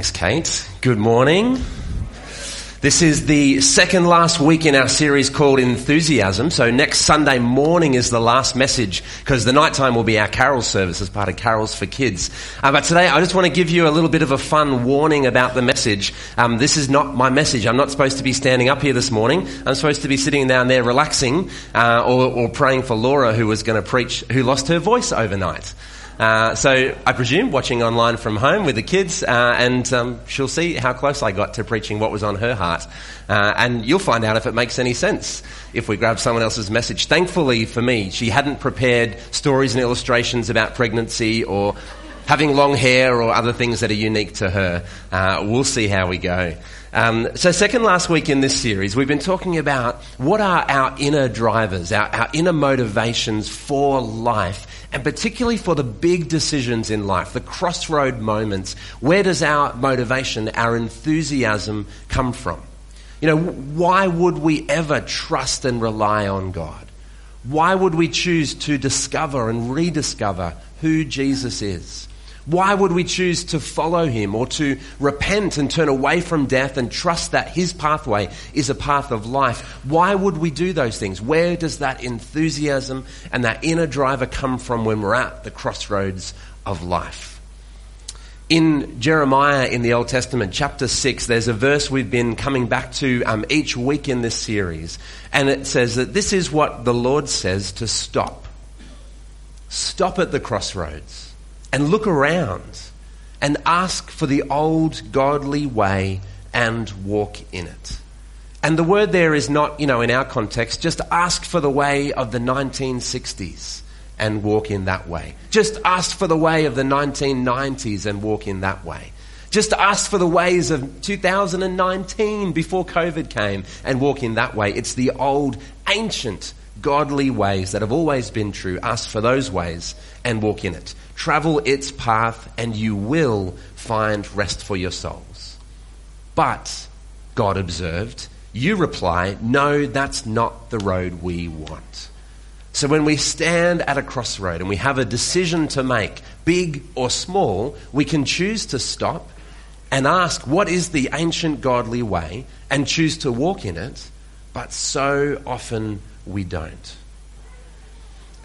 Thanks, Kate. Good morning. This is the second last week in our series called Enthusiasm. So next Sunday morning is the last message because the nighttime will be our carol service as part of Carols for Kids. Uh, but today I just want to give you a little bit of a fun warning about the message. Um, this is not my message. I'm not supposed to be standing up here this morning. I'm supposed to be sitting down there relaxing uh, or, or praying for Laura who was going to preach, who lost her voice overnight. Uh, so I presume watching online from home with the kids, uh, and um, she'll see how close I got to preaching what was on her heart. Uh, and you'll find out if it makes any sense if we grab someone else's message. Thankfully for me, she hadn't prepared stories and illustrations about pregnancy or having long hair or other things that are unique to her. Uh, we'll see how we go. Um, so, second last week in this series, we've been talking about what are our inner drivers, our, our inner motivations for life, and particularly for the big decisions in life, the crossroad moments. Where does our motivation, our enthusiasm come from? You know, why would we ever trust and rely on God? Why would we choose to discover and rediscover who Jesus is? Why would we choose to follow him or to repent and turn away from death and trust that his pathway is a path of life? Why would we do those things? Where does that enthusiasm and that inner driver come from when we're at the crossroads of life? In Jeremiah in the Old Testament, chapter 6, there's a verse we've been coming back to um, each week in this series. And it says that this is what the Lord says to stop. Stop at the crossroads and look around and ask for the old godly way and walk in it. And the word there is not, you know, in our context, just ask for the way of the 1960s and walk in that way. Just ask for the way of the 1990s and walk in that way. Just ask for the ways of 2019 before COVID came and walk in that way. It's the old, ancient, godly ways that have always been true. Ask for those ways and walk in it. Travel its path, and you will find rest for your souls. But, God observed, you reply, No, that's not the road we want. So when we stand at a crossroad and we have a decision to make, big or small, we can choose to stop and ask, What is the ancient godly way? and choose to walk in it. But so often we don't.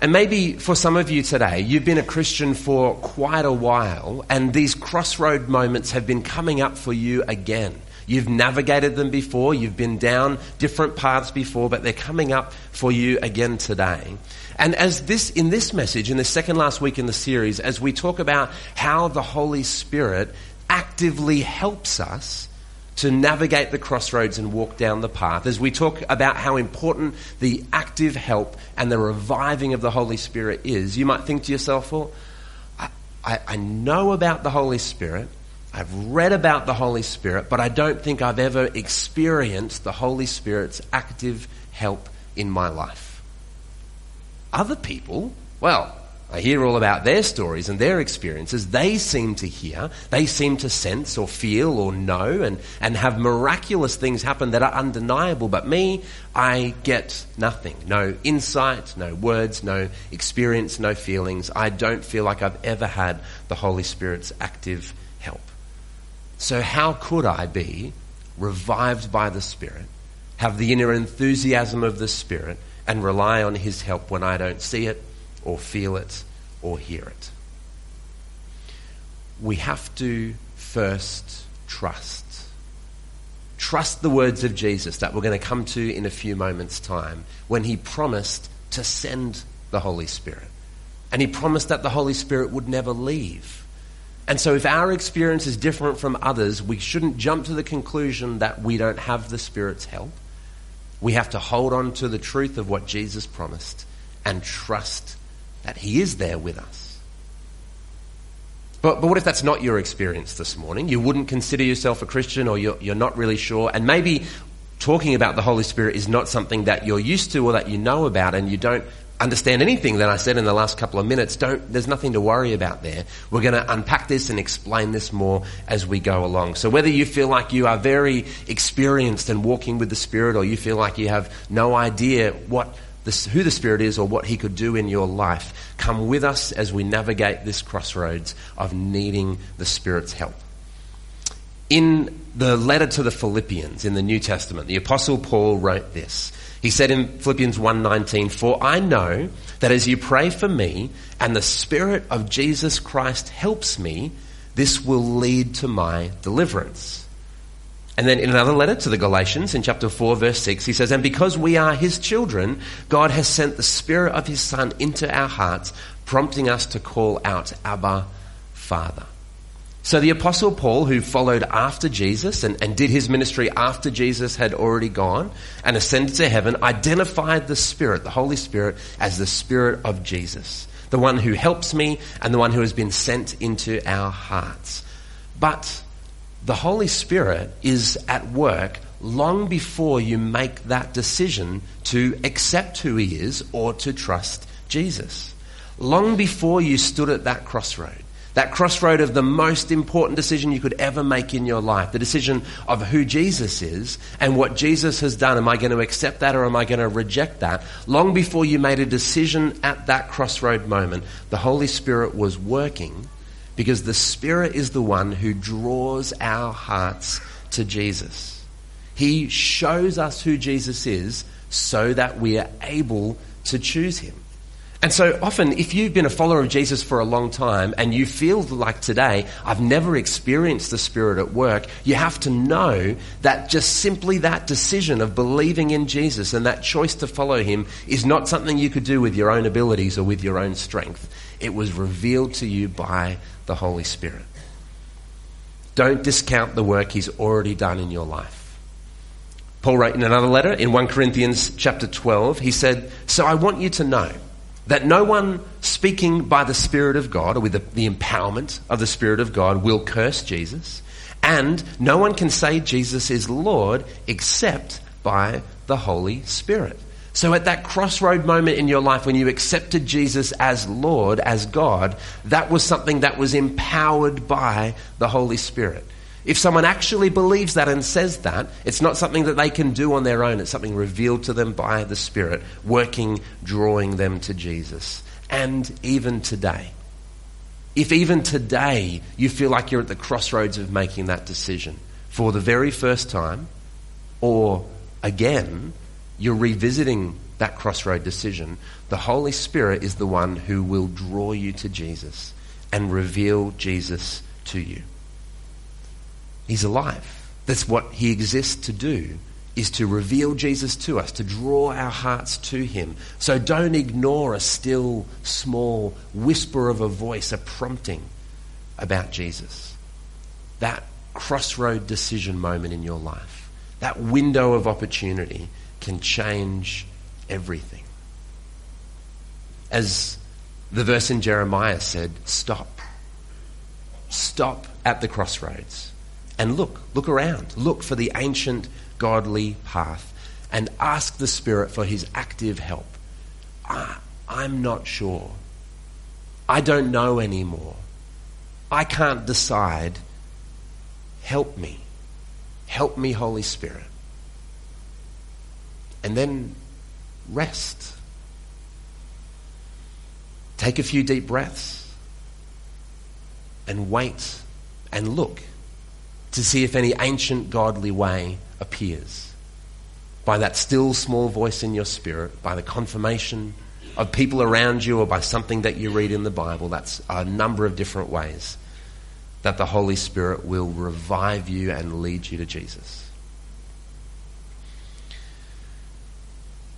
And maybe for some of you today, you've been a Christian for quite a while, and these crossroad moments have been coming up for you again. You've navigated them before, you've been down different paths before, but they're coming up for you again today. And as this, in this message, in the second last week in the series, as we talk about how the Holy Spirit actively helps us to navigate the crossroads and walk down the path as we talk about how important the active help and the reviving of the Holy Spirit is, you might think to yourself, well, I, I, know about the Holy Spirit. I've read about the Holy Spirit, but I don't think I've ever experienced the Holy Spirit's active help in my life. Other people, well, I hear all about their stories and their experiences. They seem to hear, they seem to sense or feel or know and, and have miraculous things happen that are undeniable. But me, I get nothing. No insight, no words, no experience, no feelings. I don't feel like I've ever had the Holy Spirit's active help. So, how could I be revived by the Spirit, have the inner enthusiasm of the Spirit, and rely on His help when I don't see it? Or feel it or hear it. We have to first trust. Trust the words of Jesus that we're going to come to in a few moments' time when he promised to send the Holy Spirit. And he promised that the Holy Spirit would never leave. And so, if our experience is different from others, we shouldn't jump to the conclusion that we don't have the Spirit's help. We have to hold on to the truth of what Jesus promised and trust that He is there with us. But, but what if that's not your experience this morning? You wouldn't consider yourself a Christian or you're, you're not really sure, and maybe talking about the Holy Spirit is not something that you're used to or that you know about and you don't understand anything that I said in the last couple of minutes, don't, there's nothing to worry about there. We're going to unpack this and explain this more as we go along. So whether you feel like you are very experienced and walking with the Spirit or you feel like you have no idea what this, who the Spirit is or what He could do in your life. Come with us as we navigate this crossroads of needing the Spirit's help. In the letter to the Philippians in the New Testament, the apostle Paul wrote this. He said in Philippians 1:19, "For I know that as you pray for me and the spirit of Jesus Christ helps me, this will lead to my deliverance." And then in another letter to the Galatians, in chapter 4, verse 6, he says, And because we are his children, God has sent the Spirit of his Son into our hearts, prompting us to call out, Abba, Father. So the Apostle Paul, who followed after Jesus and, and did his ministry after Jesus had already gone and ascended to heaven, identified the Spirit, the Holy Spirit, as the Spirit of Jesus, the one who helps me and the one who has been sent into our hearts. But the Holy Spirit is at work long before you make that decision to accept who He is or to trust Jesus. Long before you stood at that crossroad, that crossroad of the most important decision you could ever make in your life, the decision of who Jesus is and what Jesus has done. Am I going to accept that or am I going to reject that? Long before you made a decision at that crossroad moment, the Holy Spirit was working because the Spirit is the one who draws our hearts to Jesus. He shows us who Jesus is so that we are able to choose Him. And so often, if you've been a follower of Jesus for a long time and you feel like today, I've never experienced the Spirit at work, you have to know that just simply that decision of believing in Jesus and that choice to follow Him is not something you could do with your own abilities or with your own strength. It was revealed to you by the Holy Spirit. Don't discount the work He's already done in your life. Paul wrote in another letter in 1 Corinthians chapter 12, he said, So I want you to know that no one speaking by the Spirit of God or with the, the, empowerment of the Spirit of God will curse Jesus, and no one can say Jesus is Lord except by the Holy Spirit. So at that crossroad moment in your life when you accepted Jesus as Lord, as God, that was something that was empowered by the Holy Spirit. If someone actually believes that and says that, it's not something that they can do on their own. It's something revealed to them by the Spirit, working, drawing them to Jesus. And even today, if even today you feel like you're at the crossroads of making that decision for the very first time, or again, you're revisiting that crossroad decision, the Holy Spirit is the one who will draw you to Jesus and reveal Jesus to you. He's alive. That's what he exists to do is to reveal Jesus to us, to draw our hearts to him. So don't ignore a still, small whisper of a voice, a prompting about Jesus. That crossroad decision moment in your life, that window of opportunity can change everything. As the verse in Jeremiah said, stop. Stop at the crossroads and look, look around. Look for the ancient godly path and ask the Spirit for his active help. I, I'm not sure. I don't know anymore. I can't decide. Help me. Help me, Holy Spirit and then rest. Take a few deep breaths and wait and look to see if any ancient godly way appears. By that still small voice in your spirit, by the confirmation of people around you, or by something that you read in the Bible, that's a number of different ways that the Holy Spirit will revive you and lead you to Jesus.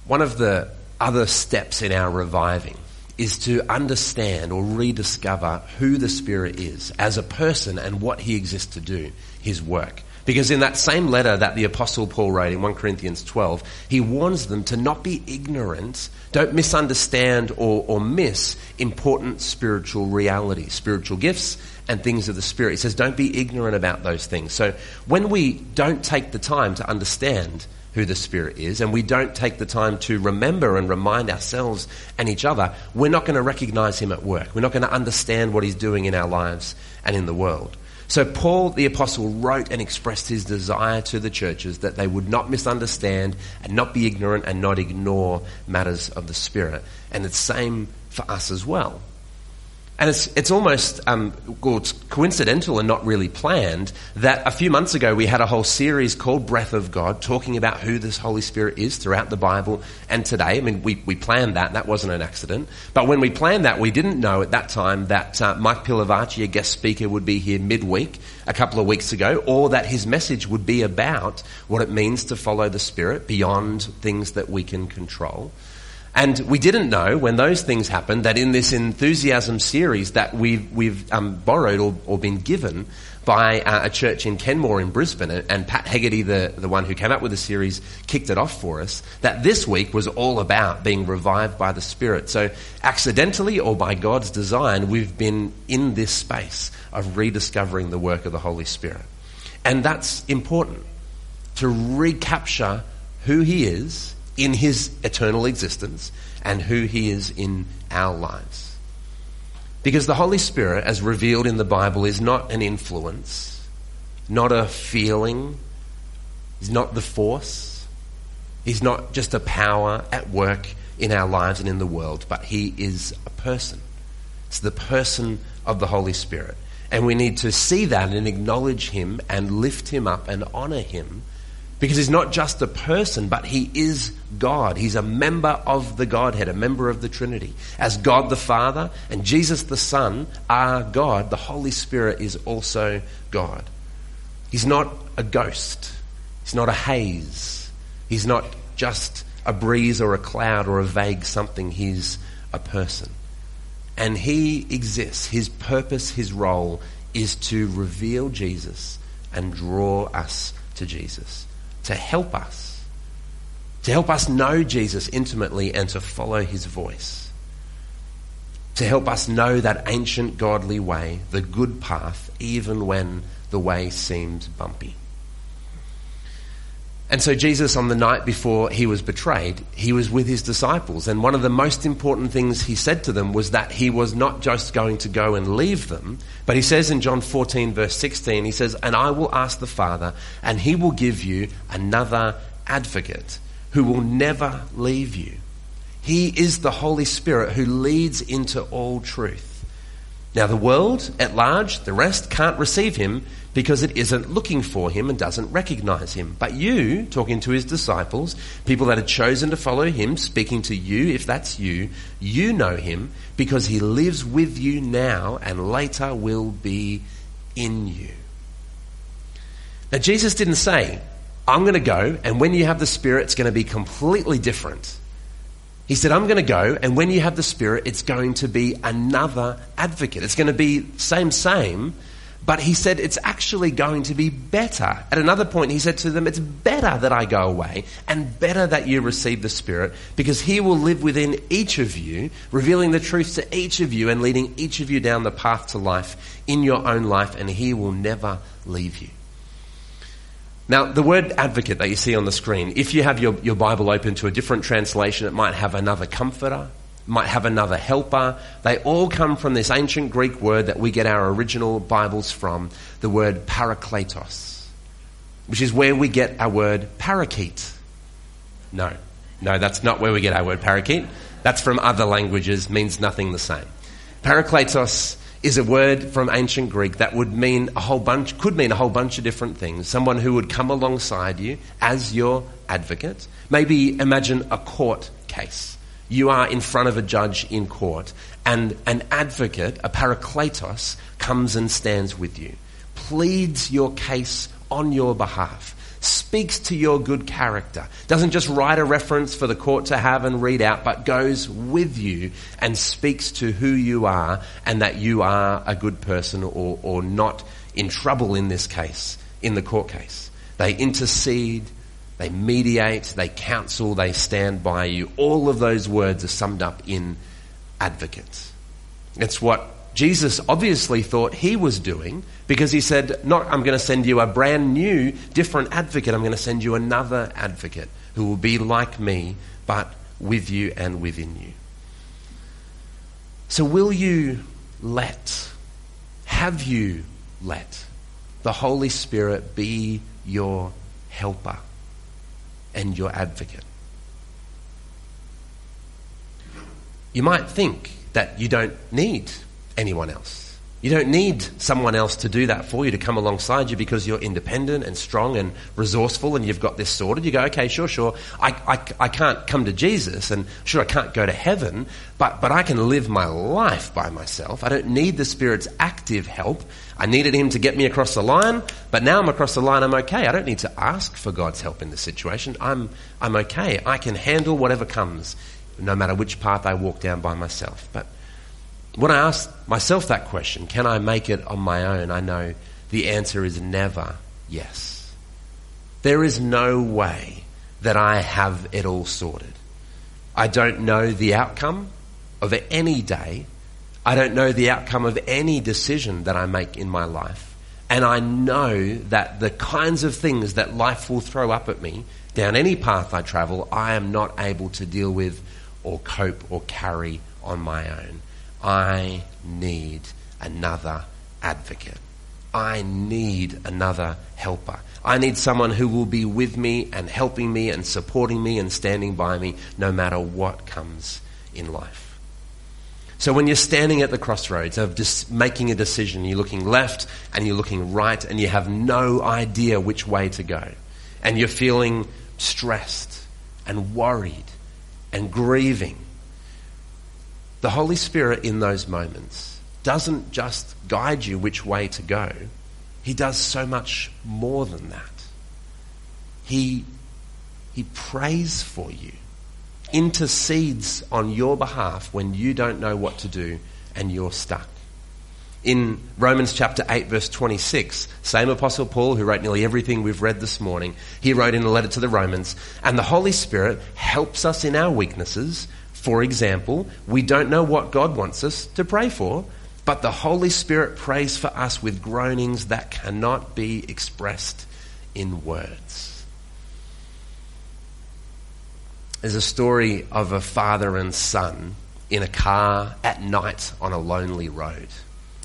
One of the other steps in our reviving is to understand or rediscover who the Spirit is as a person and what he exists to do, his work. Because in that same letter that the Apostle Paul wrote in 1 Corinthians 12, he warns them to not be ignorant, don't misunderstand or, or miss important spiritual realities, spiritual gifts, and things of the Spirit. He says, don't be ignorant about those things. So when we don't take the time to understand who the Spirit is, and we don't take the time to remember and remind ourselves and each other, we're not going to recognize Him at work. We're not going to understand what He's doing in our lives and in the world. So, Paul the Apostle wrote and expressed his desire to the churches that they would not misunderstand and not be ignorant and not ignore matters of the Spirit. And it's the same for us as well. And it's, it's almost um, well, it's coincidental and not really planned that a few months ago we had a whole series called Breath of God talking about who this Holy Spirit is throughout the Bible and today. I mean, we, we planned that, that wasn't an accident. But when we planned that, we didn't know at that time that uh, Mike Pilavachi, a guest speaker, would be here midweek a couple of weeks ago, or that his message would be about what it means to follow the Spirit beyond things that we can control. And we didn't know when those things happened that in this enthusiasm series that we've, we've um, borrowed or, or, been given by uh, a church in Kenmore in Brisbane, and Pat Hegarty, the, the one who came up with the series, kicked it off for us, that this week was all about being revived by the Spirit. So accidentally or by God's design, we've been in this space of rediscovering the work of the Holy Spirit. And that's important to recapture who He is in his eternal existence and who he is in our lives. Because the Holy Spirit, as revealed in the Bible, is not an influence, not a feeling, he's not the force, he's not just a power at work in our lives and in the world, but he is a person. It's the person of the Holy Spirit. And we need to see that and acknowledge him and lift him up and honor him because he's not just a person, but he is God. He's a member of the Godhead, a member of the Trinity. As God the Father and Jesus the Son are God, the Holy Spirit is also God. He's not a ghost. He's not a haze. He's not just a breeze or a cloud or a vague something. He's a person. And he exists. His purpose, his role is to reveal Jesus and draw us to Jesus to help us, to help us know Jesus intimately and to follow his voice, to help us know that ancient godly way, the good path, even when the way seems bumpy. And so Jesus, on the night before he was betrayed, he was with his disciples. And one of the most important things he said to them was that he was not just going to go and leave them, but he says in John 14 verse 16, he says, and I will ask the Father, and he will give you another advocate who will never leave you. He is the Holy Spirit who leads into all truth. Now the world at large, the rest, can't receive him because it isn't looking for him and doesn't recognize him. But you, talking to his disciples, people that had chosen to follow him, speaking to you, if that's you, you know him because he lives with you now and later will be in you. Now, Jesus didn't say, I'm going to go, and when you have the Spirit, it's going to be completely different. He said, I'm going to go, and when you have the Spirit, it's going to be another advocate. It's going to be same, same, but he said it's actually going to be better. At another point, he said to them, It's better that I go away and better that you receive the Spirit because he will live within each of you, revealing the truth to each of you and leading each of you down the path to life in your own life, and he will never leave you. Now, the word advocate that you see on the screen, if you have your, your Bible open to a different translation, it might have another comforter, might have another helper. They all come from this ancient Greek word that we get our original Bibles from, the word parakletos, which is where we get our word parakeet. No, no, that's not where we get our word parakeet. That's from other languages, means nothing the same. Parakletos is a word from ancient Greek that would mean a whole bunch, could mean a whole bunch of different things. Someone who would come alongside you as your advocate. Maybe imagine a court case you are in front of a judge in court, and an advocate, a parakletos, comes and stands with you, pleads your case on your behalf, speaks to your good character, doesn't just write a reference for the court to have and read out, but goes with you and speaks to who you are and that you are a good person or, or not in trouble in this case, in the court case. They intercede, they mediate, they counsel, they stand by you. All of those words are summed up in advocate. It's what Jesus obviously thought he was doing because he said, Not, I'm going to send you a brand new, different advocate. I'm going to send you another advocate who will be like me, but with you and within you. So, will you let, have you let the Holy Spirit be your helper? And your advocate. You might think that you don't need anyone else. You don't need someone else to do that for you to come alongside you because you're independent and strong and resourceful and you've got this sorted. You go, okay, sure, sure. I, I, I can't come to Jesus and sure, I can't go to heaven, but, but I can live my life by myself. I don't need the Spirit's active help. I needed Him to get me across the line, but now I'm across the line, I'm okay. I don't need to ask for God's help in this situation. I'm, I'm okay. I can handle whatever comes, no matter which path I walk down by myself. But when I ask myself that question, can I make it on my own? I know the answer is never yes. There is no way that I have it all sorted. I don't know the outcome of any day. I don't know the outcome of any decision that I make in my life. And I know that the kinds of things that life will throw up at me down any path I travel, I am not able to deal with or cope or carry on my own. I need another advocate. I need another helper. I need someone who will be with me and helping me and supporting me and standing by me no matter what comes in life. So when you're standing at the crossroads of just making a decision, you're looking left and you're looking right and you have no idea which way to go. And you're feeling stressed and worried and grieving the Holy Spirit in those moments doesn't just guide you which way to go, He does so much more than that. He, he prays for you, intercedes on your behalf when you don't know what to do and you're stuck. In Romans chapter 8 verse 26, same apostle Paul who wrote nearly everything we've read this morning, he wrote in a letter to the Romans, and the Holy Spirit helps us in our weaknesses for example, we don't know what God wants us to pray for, but the Holy Spirit prays for us with groanings that cannot be expressed in words. There's a story of a father and son in a car at night on a lonely road.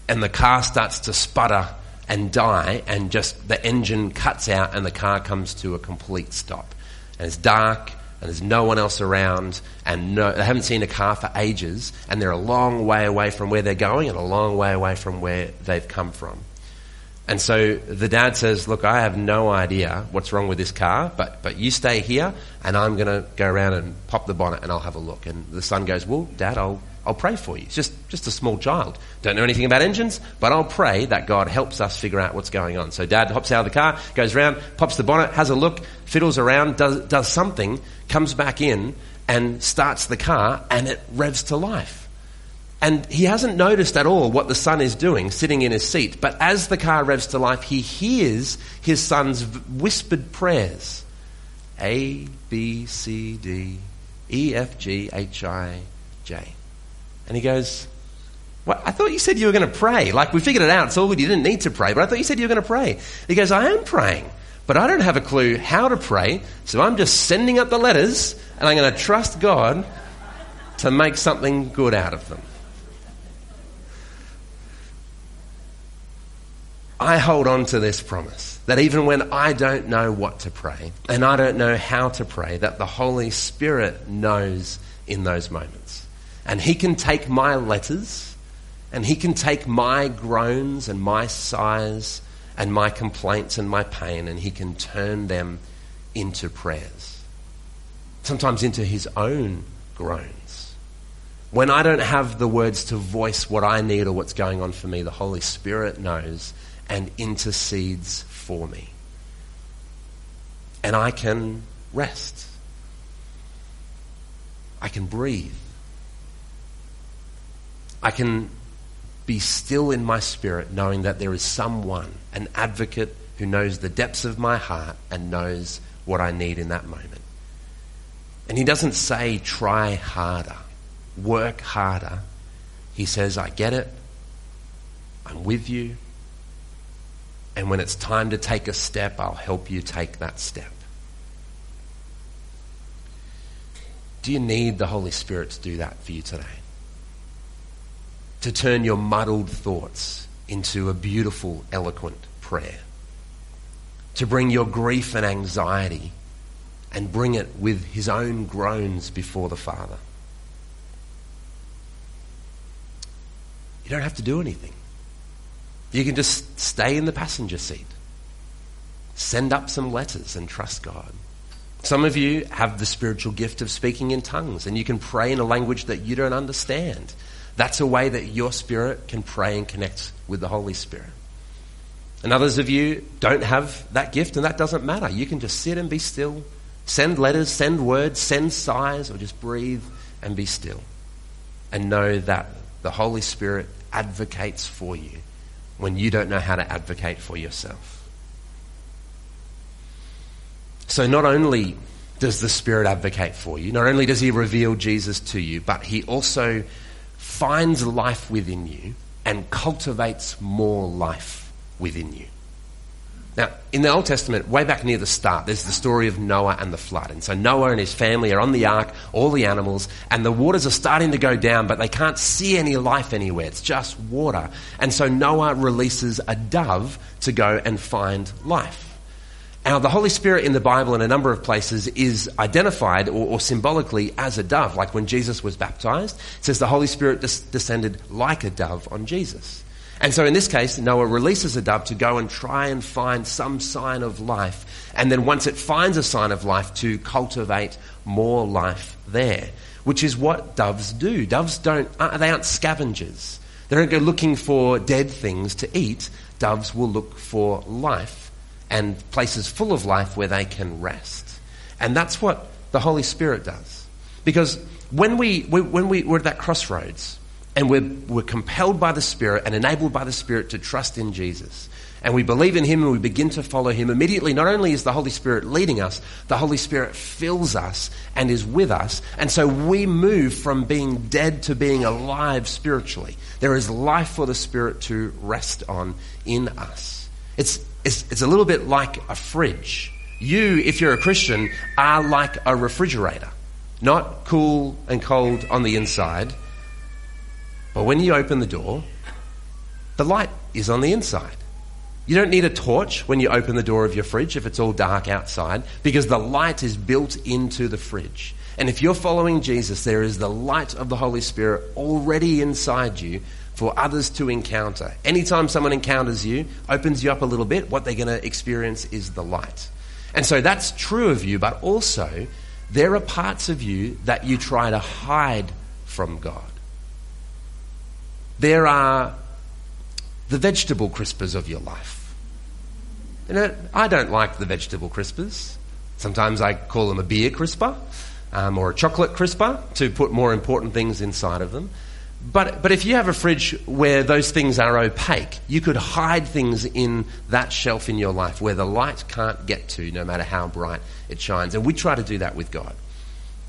And the car starts to sputter and die, and just the engine cuts out, and the car comes to a complete stop. And it's dark, and there's no one else around, and no, they haven't seen a car for ages, and they're a long way away from where they're going and a long way away from where they've come from. And so the dad says, Look, I have no idea what's wrong with this car, but, but you stay here, and I'm going to go around and pop the bonnet and I'll have a look. And the son goes, Well, dad, I'll, I'll pray for you. It's just, just a small child. Don't know anything about engines, but I'll pray that God helps us figure out what's going on. So dad hops out of the car, goes around, pops the bonnet, has a look, fiddles around, does, does something, comes back in and starts the car and it revs to life. And he hasn't noticed at all what the son is doing, sitting in his seat. But as the car revs to life, he hears his son's whispered prayers A, B, C, D, E, F, G, H, I, J. And he goes, what? I thought you said you were going to pray. Like, we figured it out. It's all good. You didn't need to pray. But I thought you said you were going to pray. He goes, I am praying. But I don't have a clue how to pray. So I'm just sending up the letters and I'm going to trust God to make something good out of them. I hold on to this promise that even when I don't know what to pray and I don't know how to pray, that the Holy Spirit knows in those moments. And He can take my letters and He can take my groans and my sighs and my complaints and my pain and He can turn them into prayers. Sometimes into His own groans. When I don't have the words to voice what I need or what's going on for me, the Holy Spirit knows and intercedes for me. And I can rest. I can breathe. I can be still in my spirit knowing that there is someone, an advocate who knows the depths of my heart and knows what I need in that moment. And he doesn't say, try harder, work harder. He says, I get it. I'm with you. And when it's time to take a step, I'll help you take that step. Do you need the Holy Spirit to do that for you today? To turn your muddled thoughts into a beautiful, eloquent prayer. To bring your grief and anxiety and bring it with his own groans before the Father. You don't have to do anything. You can just stay in the passenger seat. Send up some letters and trust God. Some of you have the spiritual gift of speaking in tongues, and you can pray in a language that you don't understand. That's a way that your spirit can pray and connect with the Holy Spirit. And others of you don't have that gift, and that doesn't matter. You can just sit and be still, send letters, send words, send sighs, or just breathe and be still. And know that the Holy Spirit advocates for you when you don't know how to advocate for yourself. So not only does the Spirit advocate for you, not only does He reveal Jesus to you, but He also finds life within you and cultivates more life within you. Now, in the Old Testament, way back near the start, there's the story of Noah and the flood. And so Noah and his family are on the ark, all the animals, and the waters are starting to go down, but they can't see any life anywhere. It's just water. And so Noah releases a dove to go and find life. Now, the Holy Spirit in the Bible in a number of places is identified or, or, symbolically as a dove. Like when Jesus was baptized, it says the Holy Spirit des- descended like a dove on Jesus. And so in this case, Noah releases a dove to go and try and find some sign of life. And then once it finds a sign of life, to cultivate more life there, which is what doves do. Doves don't, uh, they aren't scavengers. They don't go looking for dead things to eat. Doves will look for life and places full of life where they can rest. And that's what the Holy Spirit does. Because when, we, when we, we're at that crossroads and we're, we're compelled by the Spirit and enabled by the Spirit to trust in Jesus, and we believe in Him and we begin to follow Him, immediately not only is the Holy Spirit leading us, the Holy Spirit fills us and is with us. And so we move from being dead to being alive spiritually. There is life for the Spirit to rest on in us. It's, it's, it's a little bit like a fridge. You, if you're a Christian, are like a refrigerator. Not cool and cold on the inside, but when you open the door, the light is on the inside. You don't need a torch when you open the door of your fridge if it's all dark outside because the light is built into the fridge. And if you're following Jesus, there is the light of the Holy Spirit already inside you for others to encounter. Anytime someone encounters you, opens you up a little bit, what they're going to experience is the light. And so that's true of you, but also there are parts of you that you try to hide from God. There are the vegetable crispers of your life. You know, I don't like the vegetable crispers. Sometimes I call them a beer crisper um, or a chocolate crisper to put more important things inside of them. But, but if you have a fridge where those things are opaque, you could hide things in that shelf in your life where the light can't get to no matter how bright it shines. And we try to do that with God.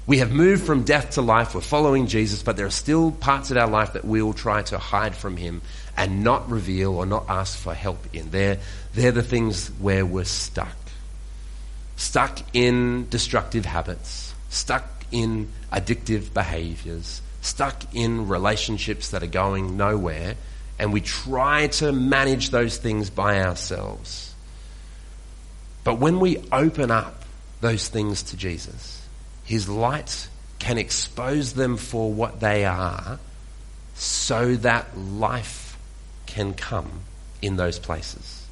We have moved from death to life, we're following Jesus, but there are still parts of our life that we'll try to hide from Him and not reveal or not ask for help in. They're, they're the things where we're stuck. Stuck in destructive habits, stuck in addictive behaviors, stuck in relationships that are going nowhere, and we try to manage those things by ourselves. But when we open up those things to Jesus, His light can expose them for what they are so that life can come in those places.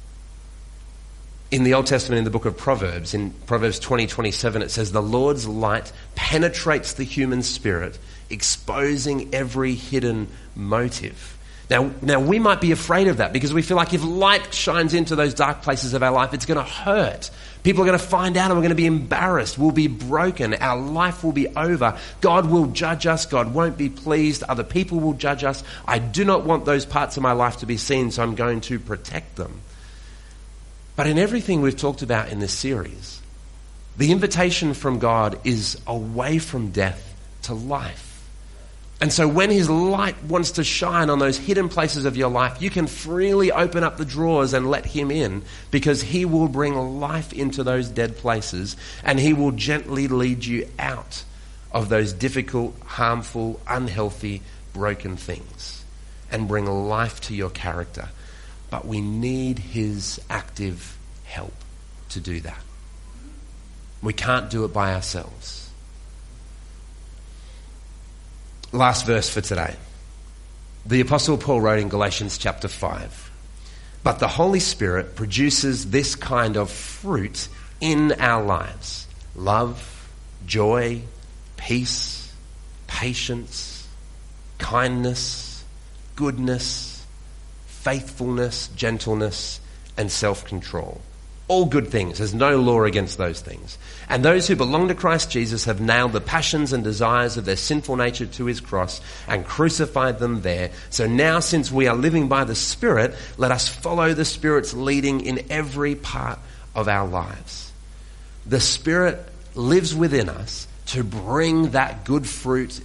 In the Old Testament, in the book of Proverbs, in Proverbs 20, 27, it says, The Lord's light penetrates the human spirit exposing every hidden motive. Now, now, we might be afraid of that because we feel like if light shines into those dark places of our life, it's going to hurt. People are going to find out and we're going to be embarrassed. We'll be broken. Our life will be over. God will judge us. God won't be pleased. Other people will judge us. I do not want those parts of my life to be seen, so I'm going to protect them. But in everything we've talked about in this series, the invitation from God is away from death to life. And so when his light wants to shine on those hidden places of your life, you can freely open up the drawers and let him in because he will bring life into those dead places and he will gently lead you out of those difficult, harmful, unhealthy, broken things and bring life to your character. But we need his active help to do that. We can't do it by ourselves last verse for today. The Apostle Paul wrote in Galatians chapter 5 But the Holy Spirit produces this kind of fruit in our lives love, joy, peace, patience, kindness, goodness, faithfulness, gentleness, and self control. All good things. There's no law against those things. And those who belong to Christ Jesus have nailed the passions and desires of their sinful nature to his cross and crucified them there. So now, since we are living by the Spirit, let us follow the Spirit's leading in every part of our lives. The Spirit lives within us to bring that good fruit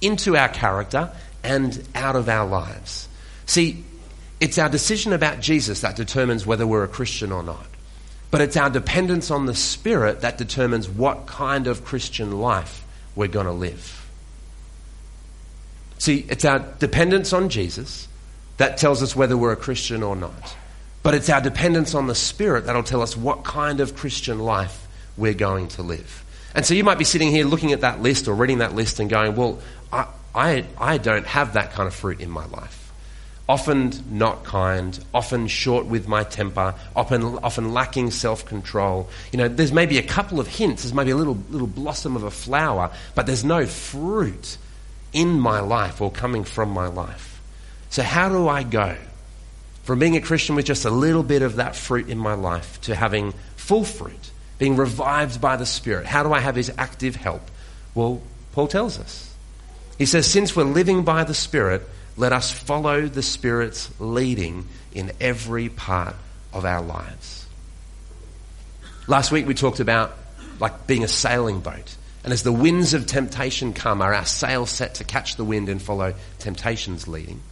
into our character and out of our lives. See, it's our decision about Jesus that determines whether we're a Christian or not. But it's our dependence on the Spirit that determines what kind of Christian life we're going to live. See, it's our dependence on Jesus that tells us whether we're a Christian or not. But it's our dependence on the Spirit that'll tell us what kind of Christian life we're going to live. And so you might be sitting here looking at that list or reading that list and going, well, I, I, I don't have that kind of fruit in my life. Often not kind, often short with my temper, often, often lacking self control. You know, there's maybe a couple of hints, there's maybe a little, little blossom of a flower, but there's no fruit in my life or coming from my life. So, how do I go from being a Christian with just a little bit of that fruit in my life to having full fruit? being revived by the Spirit. How do I have His active help? Well, Paul tells us. He says, Since we're living by the Spirit, let us follow the Spirit's leading in every part of our lives. Last week we talked about like being a sailing boat. And as the winds of temptation come, are our sails set to catch the wind and follow temptation's leading?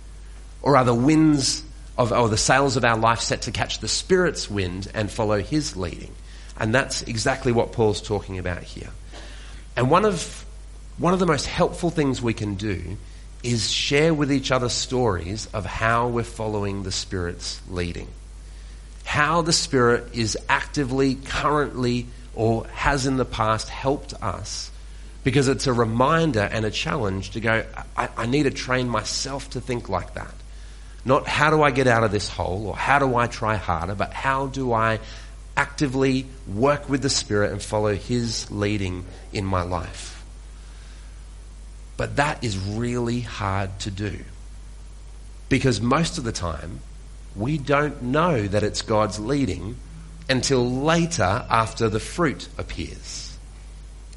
Or are the winds of, or the sails of our life set to catch the Spirit's wind and follow His leading? And that's exactly what Paul's talking about here. And one of, one of the most helpful things we can do is share with each other stories of how we're following the Spirit's leading. How the Spirit is actively, currently, or has in the past helped us. Because it's a reminder and a challenge to go, I, I need to train myself to think like that. Not how do I get out of this hole or how do I try harder, but how do I actively work with the Spirit and follow His leading in my life. But that is really hard to do. Because most of the time, we don't know that it's God's leading until later after the fruit appears.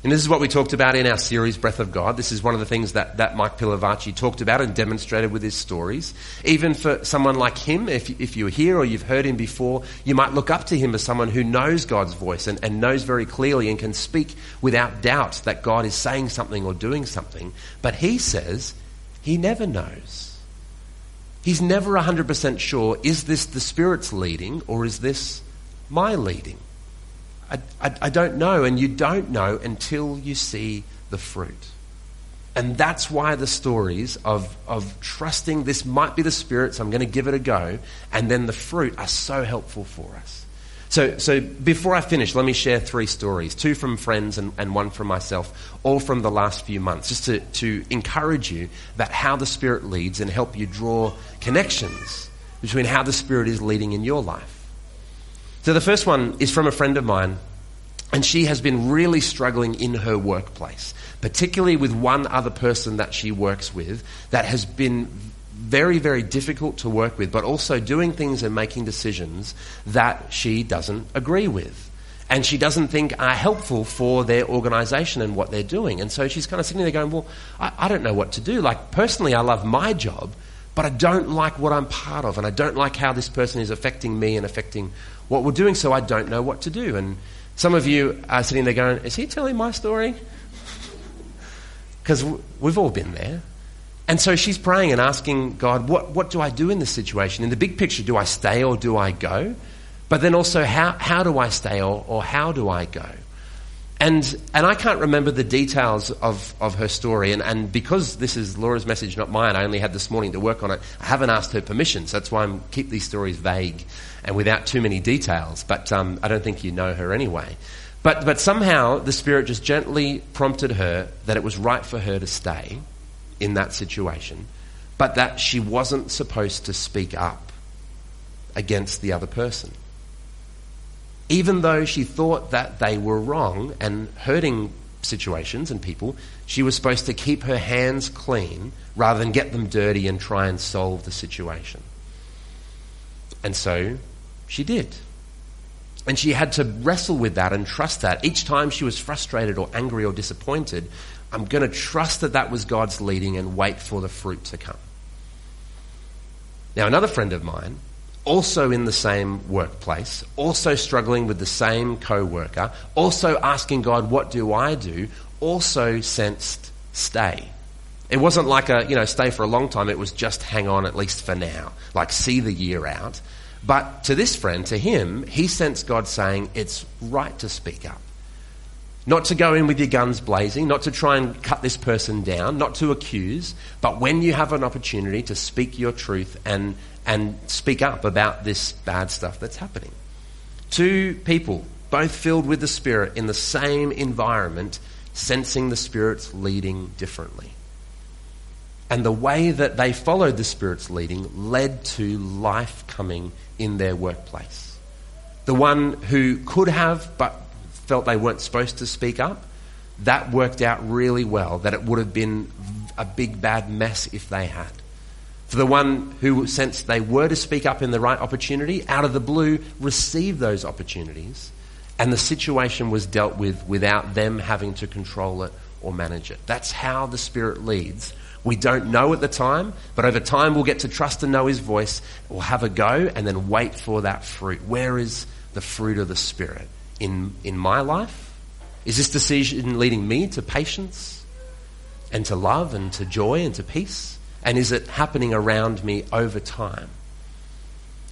And this is what we talked about in our series, Breath of God. This is one of the things that, that Mike Pilavachi talked about and demonstrated with his stories. Even for someone like him, if, if you're here or you've heard him before, you might look up to him as someone who knows God's voice and, and knows very clearly and can speak without doubt that God is saying something or doing something. But he says he never knows. He's never 100% sure is this the Spirit's leading or is this my leading? I, I, I don't know, and you don't know until you see the fruit. And that's why the stories of, of trusting this might be the Spirit, so I'm going to give it a go, and then the fruit are so helpful for us. So, so before I finish, let me share three stories two from friends and, and one from myself, all from the last few months, just to, to encourage you about how the Spirit leads and help you draw connections between how the Spirit is leading in your life. So the first one is from a friend of mine, and she has been really struggling in her workplace, particularly with one other person that she works with that has been very, very difficult to work with, but also doing things and making decisions that she doesn't agree with. And she doesn't think are helpful for their organization and what they're doing. And so she's kind of sitting there going, Well, I, I don't know what to do. Like, personally, I love my job, but I don't like what I'm part of, and I don't like how this person is affecting me and affecting what we're doing, so I don't know what to do. And some of you are sitting there going, Is he telling my story? Because we've all been there. And so she's praying and asking God, what, what do I do in this situation? In the big picture, do I stay or do I go? But then also, how, how do I stay or, or how do I go? And, and I can't remember the details of, of her story. And, and because this is Laura's message, not mine, I only had this morning to work on it. I haven't asked her permission. So that's why I keep these stories vague and without too many details. But um, I don't think you know her anyway. But, but somehow the Spirit just gently prompted her that it was right for her to stay in that situation but that she wasn't supposed to speak up against the other person. Even though she thought that they were wrong and hurting situations and people, she was supposed to keep her hands clean rather than get them dirty and try and solve the situation. And so she did. And she had to wrestle with that and trust that. Each time she was frustrated or angry or disappointed, I'm going to trust that that was God's leading and wait for the fruit to come. Now, another friend of mine, also in the same workplace, also struggling with the same co worker, also asking God, What do I do? also sensed stay. It wasn't like a, you know, stay for a long time. It was just hang on at least for now. Like see the year out. But to this friend, to him, he sensed God saying, it's right to speak up. Not to go in with your guns blazing, not to try and cut this person down, not to accuse, but when you have an opportunity to speak your truth and, and speak up about this bad stuff that's happening. Two people, both filled with the Spirit in the same environment, sensing the Spirit's leading differently. And the way that they followed the Spirit's leading led to life coming in their workplace. The one who could have but felt they weren't supposed to speak up, that worked out really well, that it would have been a big bad mess if they had. For the one who sensed they were to speak up in the right opportunity, out of the blue, received those opportunities, and the situation was dealt with without them having to control it or manage it. That's how the Spirit leads we don't know at the time, but over time we'll get to trust and know His voice. We'll have a go and then wait for that fruit. Where is the fruit of the Spirit? In, in my life? Is this decision leading me to patience and to love and to joy and to peace? And is it happening around me over time?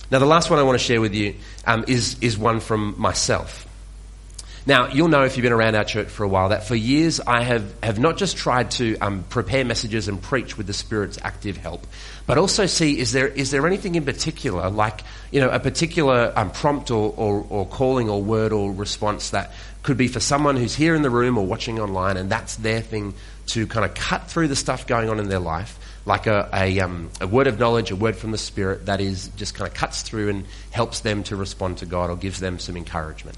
Now, the last one I want to share with you um, is, is one from myself. Now, you'll know if you've been around our church for a while that for years I have, have not just tried to um, prepare messages and preach with the Spirit's active help, but also see is there, is there anything in particular, like you know, a particular um, prompt or, or, or calling or word or response that could be for someone who's here in the room or watching online and that's their thing to kind of cut through the stuff going on in their life like a, a, um, a, word of knowledge, a word from the Spirit that is just kind of cuts through and helps them to respond to God or gives them some encouragement.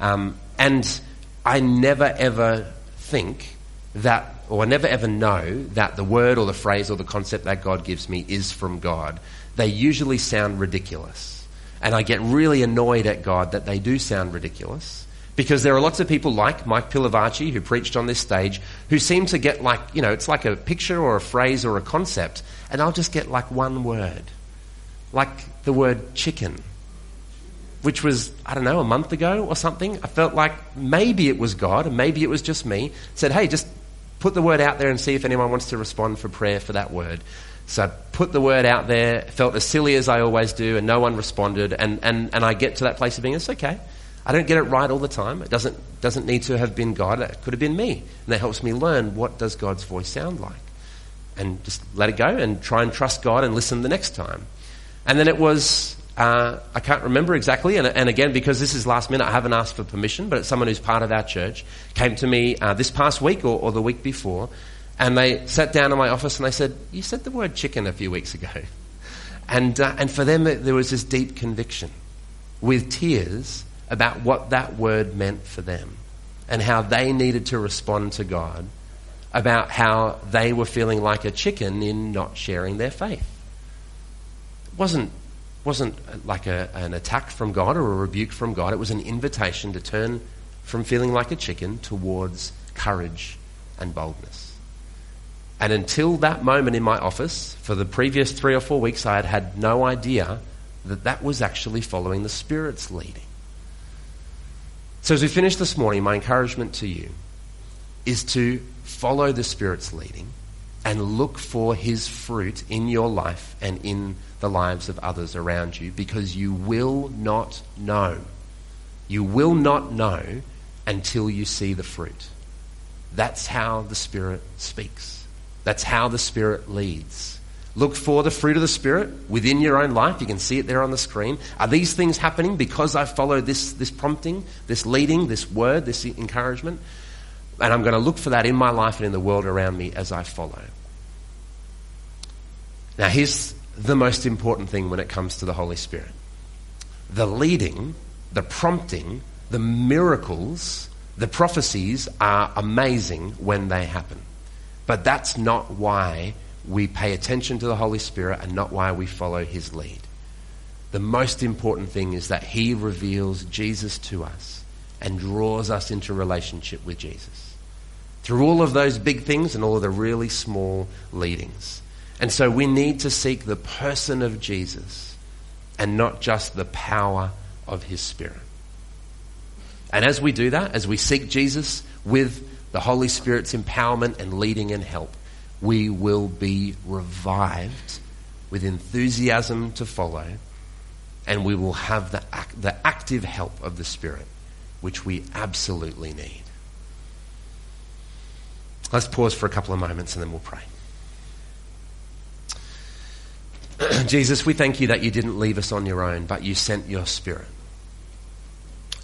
Um, and I never ever think that, or I never ever know that the word or the phrase or the concept that God gives me is from God. They usually sound ridiculous. And I get really annoyed at God that they do sound ridiculous. Because there are lots of people like Mike Pilavachi, who preached on this stage, who seem to get like, you know, it's like a picture or a phrase or a concept, and I'll just get like one word. Like the word chicken which was, I don't know, a month ago or something, I felt like maybe it was God and maybe it was just me, said, hey, just put the word out there and see if anyone wants to respond for prayer for that word. So I put the word out there, felt as silly as I always do, and no one responded. And, and, and I get to that place of being, it's okay. I don't get it right all the time. It doesn't, doesn't need to have been God. It could have been me. And that helps me learn what does God's voice sound like. And just let it go and try and trust God and listen the next time. And then it was uh, I can't remember exactly, and, and, again, because this is last minute, I haven't asked for permission, but it's someone who's part of our church came to me uh, this past week or, or, the week before, and they sat down in my office and they said, You said the word chicken a few weeks ago. And, uh, and for them, there was this deep conviction with tears about what that word meant for them and how they needed to respond to God about how they were feeling like a chicken in not sharing their faith. It wasn't wasn't uh, like a, an attack from God or a rebuke from God. It was an invitation to turn from feeling like a chicken towards courage and boldness. And until that moment in my office, for the previous three or four weeks, I had had no idea that that was actually following the Spirit's leading. So, as we finish this morning, my encouragement to you is to follow the Spirit's leading and look for His fruit in your life and in the lives of others around you because you will not know. You will not know until you see the fruit. That's how the Spirit speaks. That's how the Spirit leads. Look for the fruit of the Spirit within your own life. You can see it there on the screen. Are these things happening because I follow this, this prompting, this leading, this word, this encouragement? And I'm going to look for that in my life and in the world around me as I follow. Now, here's the most important thing when it comes to the Holy Spirit the leading, the prompting, the miracles, the prophecies are amazing when they happen. But that's not why we pay attention to the Holy Spirit and not why we follow his lead. The most important thing is that he reveals Jesus to us and draws us into relationship with Jesus. Through all of those big things and all of the really small leadings. And so we need to seek the person of Jesus and not just the power of his Spirit. And as we do that, as we seek Jesus with the Holy Spirit's empowerment and leading and help, we will be revived with enthusiasm to follow, and we will have the, act, the active help of the Spirit, which we absolutely need. Let's pause for a couple of moments and then we'll pray. Jesus, we thank you that you didn't leave us on your own, but you sent your Spirit.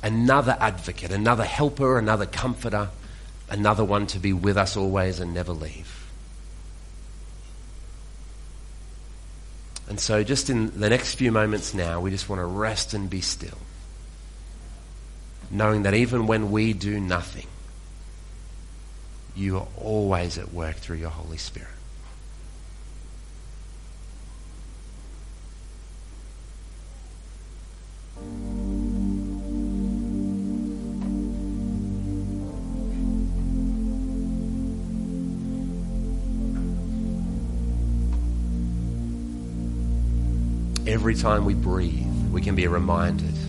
Another advocate, another helper, another comforter, another one to be with us always and never leave. And so, just in the next few moments now, we just want to rest and be still. Knowing that even when we do nothing, you are always at work through your Holy Spirit. every time we breathe, we can be reminded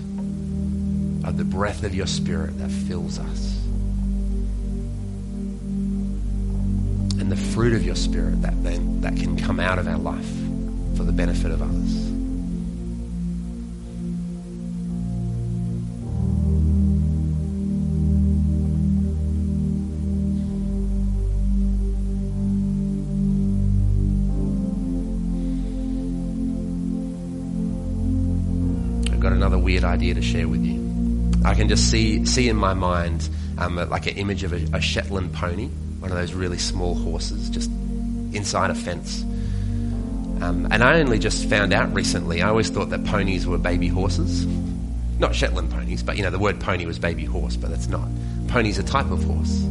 of the breath of your spirit that fills us. And the fruit of your spirit that then that can come out of our life for the benefit of others. I've got another weird idea to share with you. I can just see see in my mind um, like an image of a, a Shetland pony, one of those really small horses, just inside a fence. Um, and I only just found out recently. I always thought that ponies were baby horses, not Shetland ponies, but you know the word pony was baby horse, but that's not. Pony's a type of horse.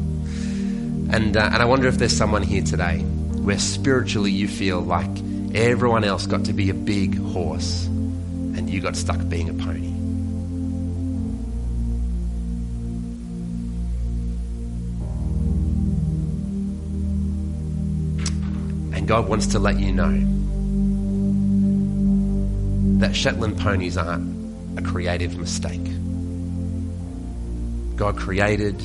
And uh, and I wonder if there's someone here today where spiritually you feel like everyone else got to be a big horse and you got stuck being a pony. God wants to let you know that Shetland ponies aren't a creative mistake. God created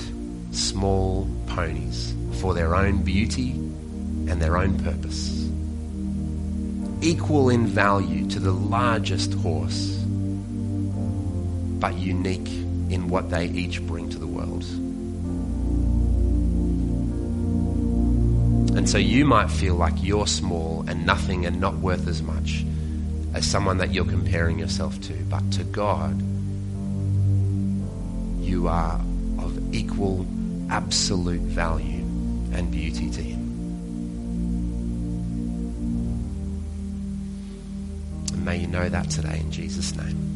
small ponies for their own beauty and their own purpose equal in value to the largest horse, but unique in what they each bring to the world. And so you might feel like you're small and nothing and not worth as much as someone that you're comparing yourself to. But to God, you are of equal, absolute value and beauty to Him. And may you know that today in Jesus' name.